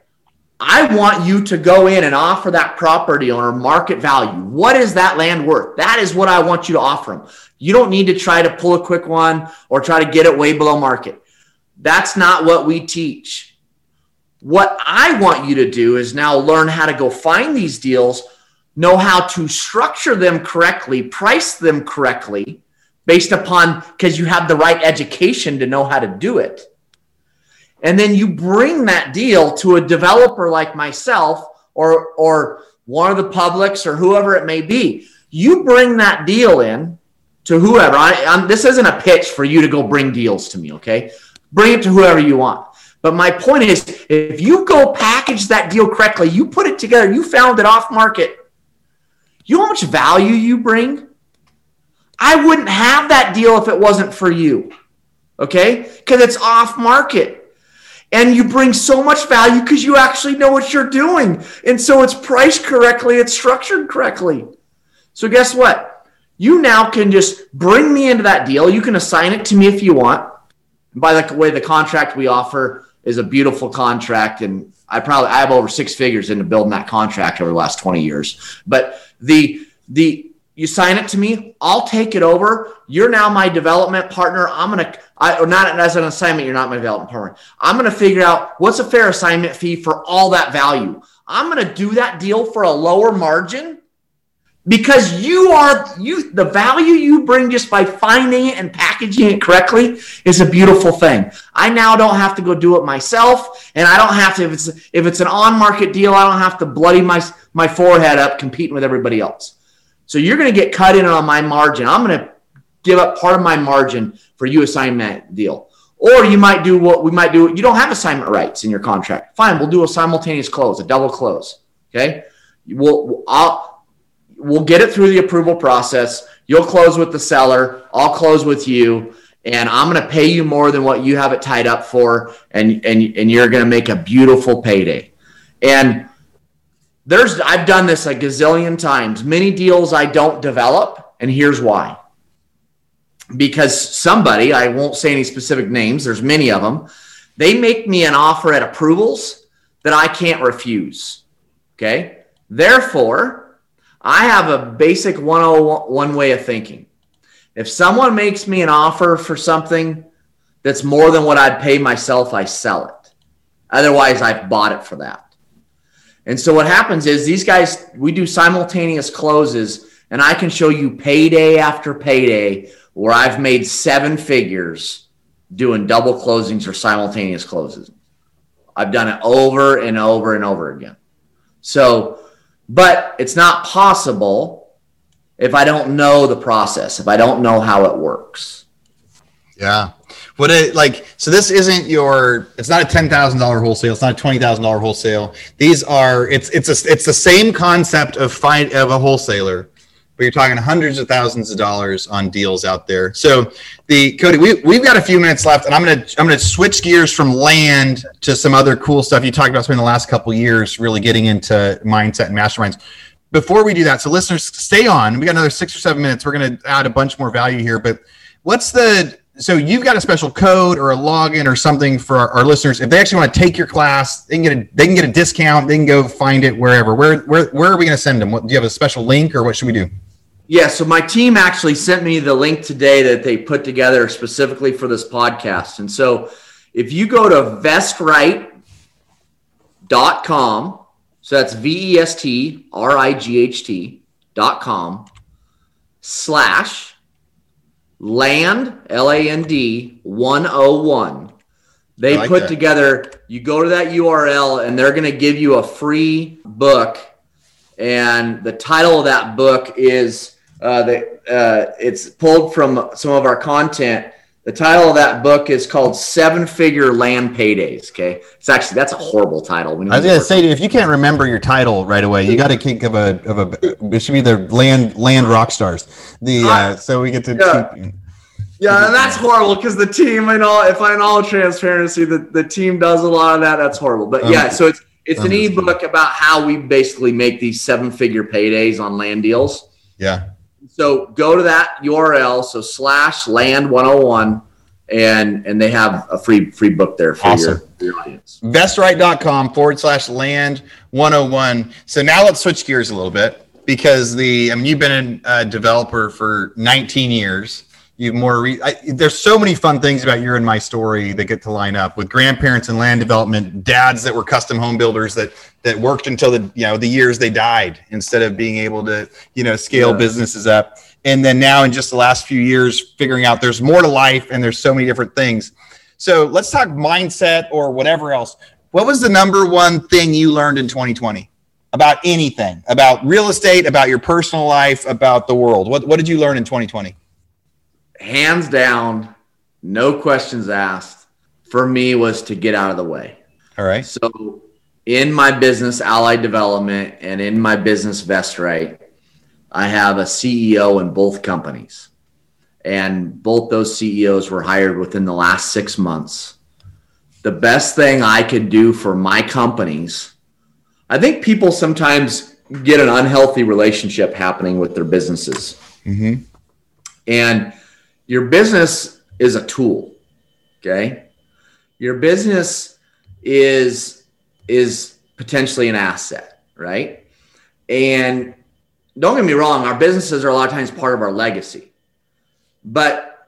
I want you to go in and offer that property owner market value. What is that land worth? That is what I want you to offer them. You don't need to try to pull a quick one or try to get it way below market. That's not what we teach. What I want you to do is now learn how to go find these deals, know how to structure them correctly, price them correctly based upon because you have the right education to know how to do it. And then you bring that deal to a developer like myself or or one of the publics or whoever it may be. You bring that deal in to whoever. I, I'm, this isn't a pitch for you to go bring deals to me, okay? Bring it to whoever you want. But my point is, if you go package that deal correctly, you put it together, you found it off market. You know how much value you bring? I wouldn't have that deal if it wasn't for you. Okay? Because it's off market. And you bring so much value because you actually know what you're doing. And so it's priced correctly, it's structured correctly. So guess what? You now can just bring me into that deal. You can assign it to me if you want by the way, the contract we offer is a beautiful contract, and I probably I have over six figures into building that contract over the last 20 years. But the the you sign it to me, I'll take it over. You're now my development partner. I'm gonna I or not as an assignment, you're not my development partner. I'm gonna figure out what's a fair assignment fee for all that value. I'm gonna do that deal for a lower margin because you are you the value you bring just by finding it and packaging it correctly is a beautiful thing. I now don't have to go do it myself and i don't have to if it's if it's an on market deal i don't have to bloody my my forehead up competing with everybody else. So you're going to get cut in on my margin. I'm going to give up part of my margin for you assignment deal. Or you might do what we might do you don't have assignment rights in your contract. Fine we'll do a simultaneous close a double close okay? We'll I'll we'll get it through the approval process. You'll close with the seller. I'll close with you. And I'm going to pay you more than what you have it tied up for. And, and, and you're going to make a beautiful payday. And there's, I've done this a gazillion times. Many deals I don't develop. And here's why. Because somebody, I won't say any specific names, there's many of them, they make me an offer at approvals that I can't refuse. Okay. Therefore, I have a basic 101 way of thinking. If someone makes me an offer for something that's more than what I'd pay myself, I sell it. Otherwise, I've bought it for that. And so what happens is these guys, we do simultaneous closes, and I can show you payday after payday where I've made seven figures doing double closings or simultaneous closes. I've done it over and over and over again. So but it's not possible if I don't know the process, if I don't know how it works. Yeah. What it like so this isn't your it's not a ten thousand dollar wholesale, it's not a twenty thousand dollar wholesale. These are it's it's a it's the same concept of find of a wholesaler, but you're talking hundreds of thousands of dollars on deals out there. So the Cody, we we've got a few minutes left, and I'm gonna I'm gonna switch gears from land to some other cool stuff you talked about spending the last couple years, really getting into mindset and masterminds. Before we do that, so listeners, stay on. We got another six or seven minutes. We're gonna add a bunch more value here, but what's the so you've got a special code or a login or something for our, our, listeners. If they actually want to take your class they can get a they can get a discount. They can go find it wherever. Where where, where are we going to send them? What, do you have a special link or what should we do? Yeah, so my team actually sent me the link today that they put together specifically for this podcast. And so if you go to vestright.com, so that's V E S T R I G H T dot com slash land, L A N D 101. They like put that. together, you go to that URL and they're going to give you a free book. And the title of that book is uh, the, uh, it's pulled from some of our content. The title of that book is called Seven Figure Land Paydays. Okay. It's actually, that's a horrible title. I was gonna to- say, if you can't remember your title right away, you got to think of a of a. It should be the land land rock stars. The uh, so we get to. Yeah. Yeah, and that's horrible because the team, in all, if I in all transparency, the, the team does a lot of that. That's horrible. But yeah, Um, so it's it's an um, ebook about how we basically make these seven figure paydays on land deals. Yeah. So go to that URL, so slash land 101, and and they have a free free book there for, Awesome. your, for your audience. vestright.com forward slash land 101 so now let's switch gears a little bit because the i mean you've been a developer for 19 years you've more re- I, there's so many fun things about your and my story that get to line up with grandparents and land development dads that were custom home builders that that worked until the you know the years they died instead of being able to you know scale Yeah. businesses up and then now in just the last few years figuring out there's more to life and there's so many different things so let's talk mindset or whatever else. What was the number one thing you learned in 2020 about anything, about real estate, about your personal life, about the world? What, what did you learn in 2020? Hands down, no questions asked. For me, was to get out of the way. All right. So, in my business, Allied Development, and in my business, Vestright, I have a CEO in both companies. And both those CEOs were hired within the last six months. The best thing I could do for my companies, I think people sometimes get an unhealthy relationship happening with their businesses. Mm-hmm. And your business is a tool. Okay. Your business is is potentially an asset, right? And don't get me wrong, our businesses are a lot of times part of our legacy. But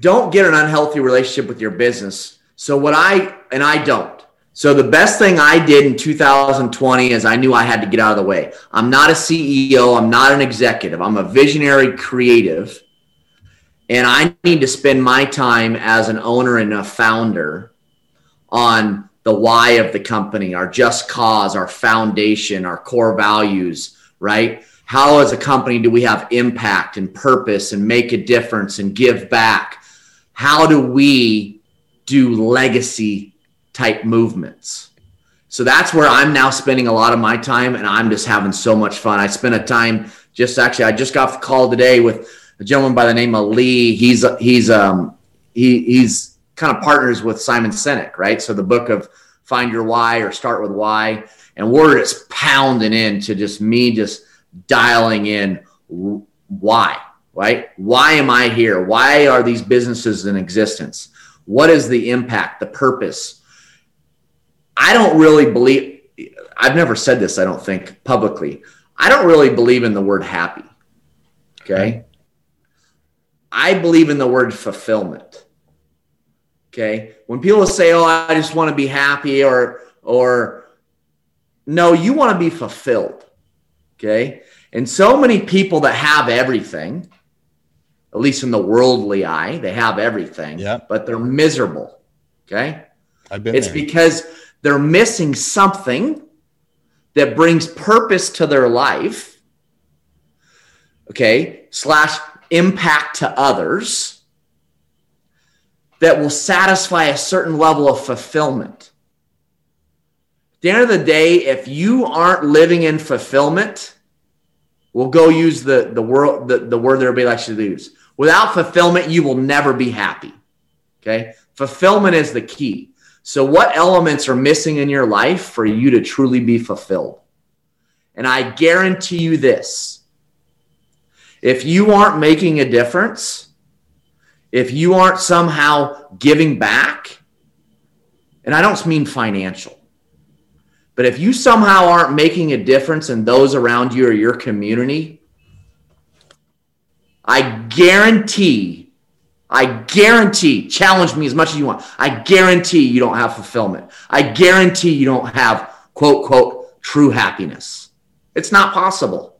don't get an unhealthy relationship with your business. So what I and I don't. So the best thing I did in 2020 is I knew I had to get out of the way. I'm not a CEO, I'm not an executive. I'm a visionary creative. And I need to spend my time as an owner and a founder on the why of the company, our just cause, our foundation, our core values, right? How, as a company, do we have impact and purpose and make a difference and give back? How do we do legacy type movements? So that's where I'm now spending a lot of my time, and I'm just having so much fun. I spent a time just actually, I just got off the call today with a gentleman by the name of Lee. He's he's um he he's kind of partners with Simon Sinek, right? So the book of Find Your Why or Start with Why, and we're just pounding into just me just dialing in why, right? Why am I here? Why are these businesses in existence? What is the impact, the purpose? I don't really believe, I've never said this, I don't think publicly. I don't really believe in the word happy. Okay. I believe in the word fulfillment. Okay. When people say, oh, I just want to be happy or, or, no, you want to be fulfilled. Okay. And so many people that have everything, at least in the worldly eye, they have everything, Yeah. but they're miserable. Okay. I've been It's there. because they're missing something that brings purpose to their life. Okay. Slash impact to others that will satisfy a certain level of fulfillment. At the end of the day, if you aren't living in fulfillment, we'll go use the, the, word, the, the word that everybody likes to use. Without fulfillment, you will never be happy. Okay. Fulfillment is the key. So, what elements are missing in your life for you to truly be fulfilled? And I guarantee you this if you aren't making a difference, if you aren't somehow giving back, and I don't mean financial, but if you somehow aren't making a difference in those around you or your community, I guarantee, I guarantee, challenge me as much as you want. I guarantee you don't have fulfillment. I guarantee you don't have quote, quote, true happiness. It's not possible.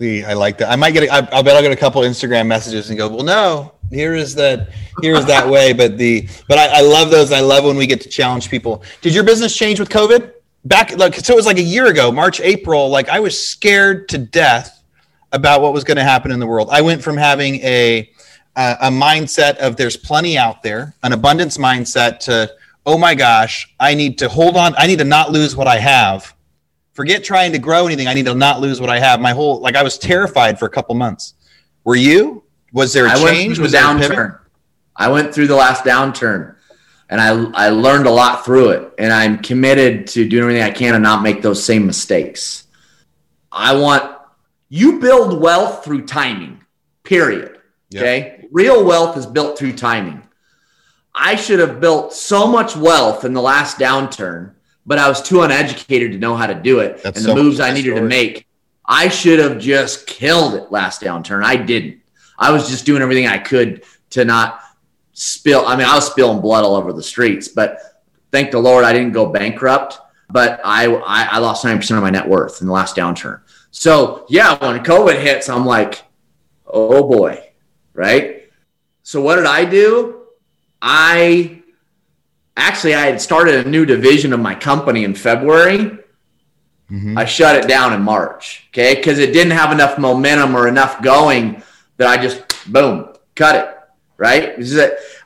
I like that. I might get. A, I, I bet I'll get a couple Instagram messages and go, "Well, no, here is that. Here is that way." But the, but I, I love those. I love when we get to challenge people. Did your business change with COVID? Back, like, so it was like a year ago, March, April. Like, I was scared to death about what was going to happen in the world. I went from having a a, a mindset of there's plenty out there, an abundance mindset, to oh my gosh, I need to hold on. I need to not lose what I have forget trying to grow anything. I need to not lose what I have. My whole like I was terrified for a couple months. Were you? Was there a I change? Went through the downturn. I went through the last downturn and I I learned a lot through it. And I'm committed to doing everything I can to not make those same mistakes. I want you build wealth through timing. Period. Yep. Okay. Real wealth is built through timing. I should have built so much wealth in the last downturn but I was too uneducated to know how to do it. That's and the so moves I needed story. to make, I should have just killed it last downturn. I didn't. I was just doing everything I could to not spill. I mean, I was spilling blood all over the streets, but thank the Lord I didn't go bankrupt. But I, I, I lost 90% of my net worth in the last downturn. So, yeah, when COVID hits, I'm like, oh boy, right? So, what did I do? I actually I had started a new division of my company in February. Mm-hmm. I shut it down in March, okay, because it didn't have enough momentum or enough going that I just boom cut it. Right?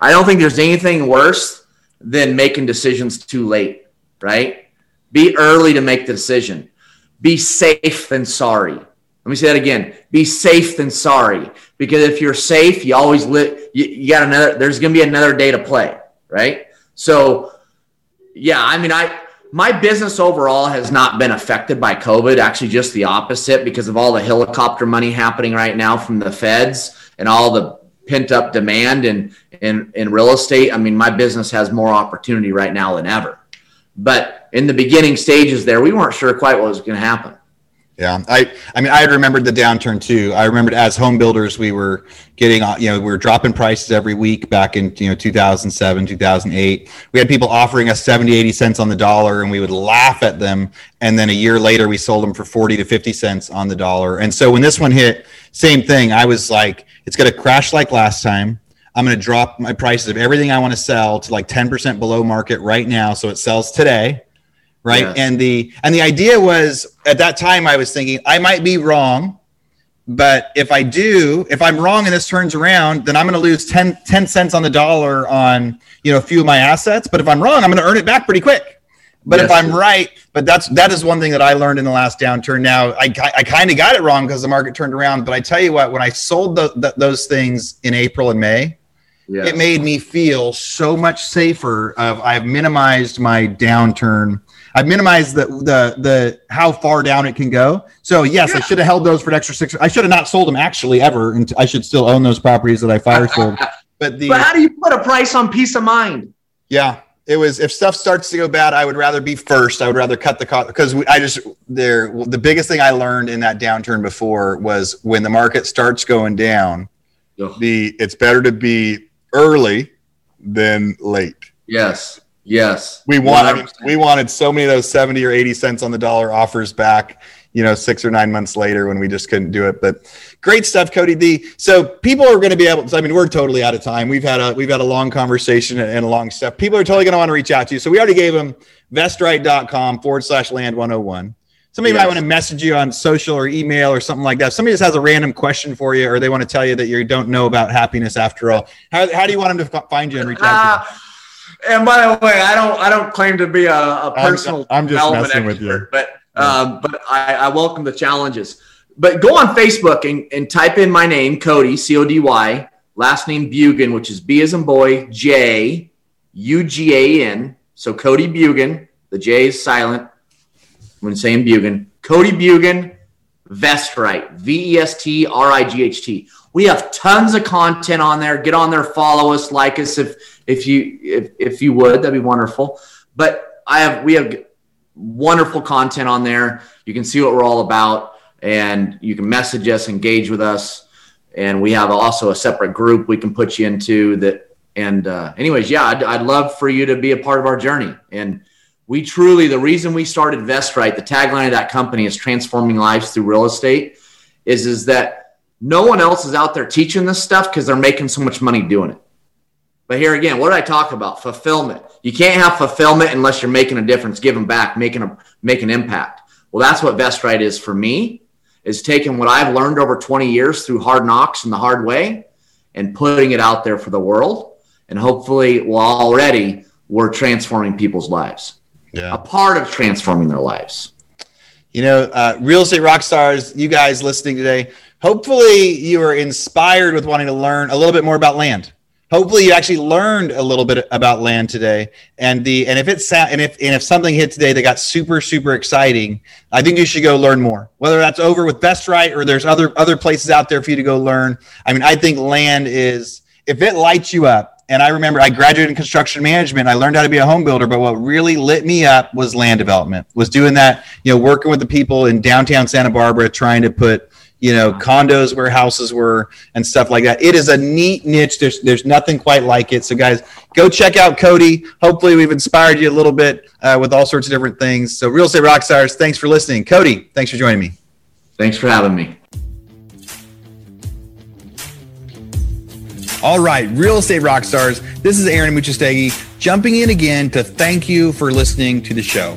I don't think there's anything worse than making decisions too late. Right? Be early to make the decision. Be safe than sorry. Let me say that again. Be safe than sorry. Because if you're safe, you always live. You, you got another. There's going to be another day to play. Right? So, yeah, I mean, I my business overall has not been affected by COVID. Actually, just the opposite because of all the helicopter money happening right now from the feds and all the pent up demand in in in real estate. I mean, my business has more opportunity right now than ever. But in the beginning stages, there, we weren't sure quite what was going to happen. Yeah, I I mean I had remembered the downturn too. I remembered as home builders we were getting uh, you know we were dropping prices every week back in you know 2007, 2008. We had people offering us 70, 80 cents on the dollar and we would laugh at them and then a year later we sold them for 40 to 50 cents on the dollar. And so when this one hit, same thing. I was like it's going to crash like last time. I'm going to drop my prices of everything I want to sell to like 10% below market right now so it sells today right yes. and the and the idea was at that time i was thinking i might be wrong but if i do if i'm wrong and this turns around then i'm going to lose 10, 10 cents on the dollar on you know a few of my assets but if i'm wrong i'm going to earn it back pretty quick but yes. if i'm right but that's that is one thing that i learned in the last downturn now i, I kind of got it wrong because the market turned around but i tell you what when i sold the, the, those things in april and may yes. it made me feel so much safer of i've minimized my downturn I've minimized the the the how far down it can go. So yes, yeah. I should have held those for an extra six. I should have not sold them actually ever, and I should still own those properties that I fire sold. But the but how do you put a price on peace of mind? Yeah, it was if stuff starts to go bad, I would rather be first. I would rather cut the cost because I just there. The biggest thing I learned in that downturn before was when the market starts going down, Ugh. the it's better to be early than late. Yes. Yes. We wanted we wanted so many of those 70 or 80 cents on the dollar offers back, you know, 6 or 9 months later when we just couldn't do it. But great stuff Cody D. So people are going to be able to I mean, we're totally out of time. We've had a we've had a long conversation and a long stuff. People are totally going to want to reach out to you. So we already gave them vestright.com forward slash land 101. Somebody yes. might want to message you on social or email or something like that. Somebody just has a random question for you, or they want to tell you that you don't know about happiness after all. How, how do you want them to find you and reach out? Uh, and by the way, I don't I don't claim to be a, a personal I'm, I'm just messing expert, with you, but um, but I, I welcome the challenges. But go on Facebook and, and type in my name, Cody C O D Y, last name Bjugan, which is B as in boy J U G A N. So Cody Bjugan, the J is silent when saying Bugan. Cody Bjugan, Vestright, V E S T R I G H T. We have tons of content on there. Get on there, follow us, like us if if you if, if you would, that'd be wonderful. But I have we have wonderful content on there. You can see what we're all about, and you can message us, engage with us, and we have also a separate group we can put you into that. And uh, anyways, yeah, I'd, I'd love for you to be a part of our journey. And we truly, the reason we started VestRight, the tagline of that company is transforming lives through real estate, is is that no one else is out there teaching this stuff because they're making so much money doing it. But here again, what did I talk about? Fulfillment. You can't have fulfillment unless you're making a difference, giving back, making a make an impact. Well, that's what VestRight is for me, is taking what I've learned over 20 years through hard knocks and the hard way and putting it out there for the world. And hopefully, well, already we're transforming people's lives. Yeah. A part of transforming their lives. You know, uh, real estate rock stars, you guys listening today, hopefully you are inspired with wanting to learn a little bit more about land hopefully you actually learned a little bit about land today. And the and if it's and if and if something hit today that got super super exciting i think you should go learn more. Whether that's over with VestRight or there's other other places out there for you to go learn. I mean i think land is if it lights you up and i remember i graduated in construction management i learned how to be a home builder but what really lit me up was land development was doing that you know working with the people in downtown santa barbara trying to put you know, condos where houses were and stuff like that. It is a neat niche. There's there's nothing quite like it. So guys, go check out Cody. Hopefully we've inspired you a little bit uh, with all sorts of different things. So Real Estate Rockstars, thanks for listening. Cody, thanks for joining me. Thanks for having me. All right, Real Estate Rockstars, this is Aaron Amuchastegui jumping in again to thank you for listening to the show.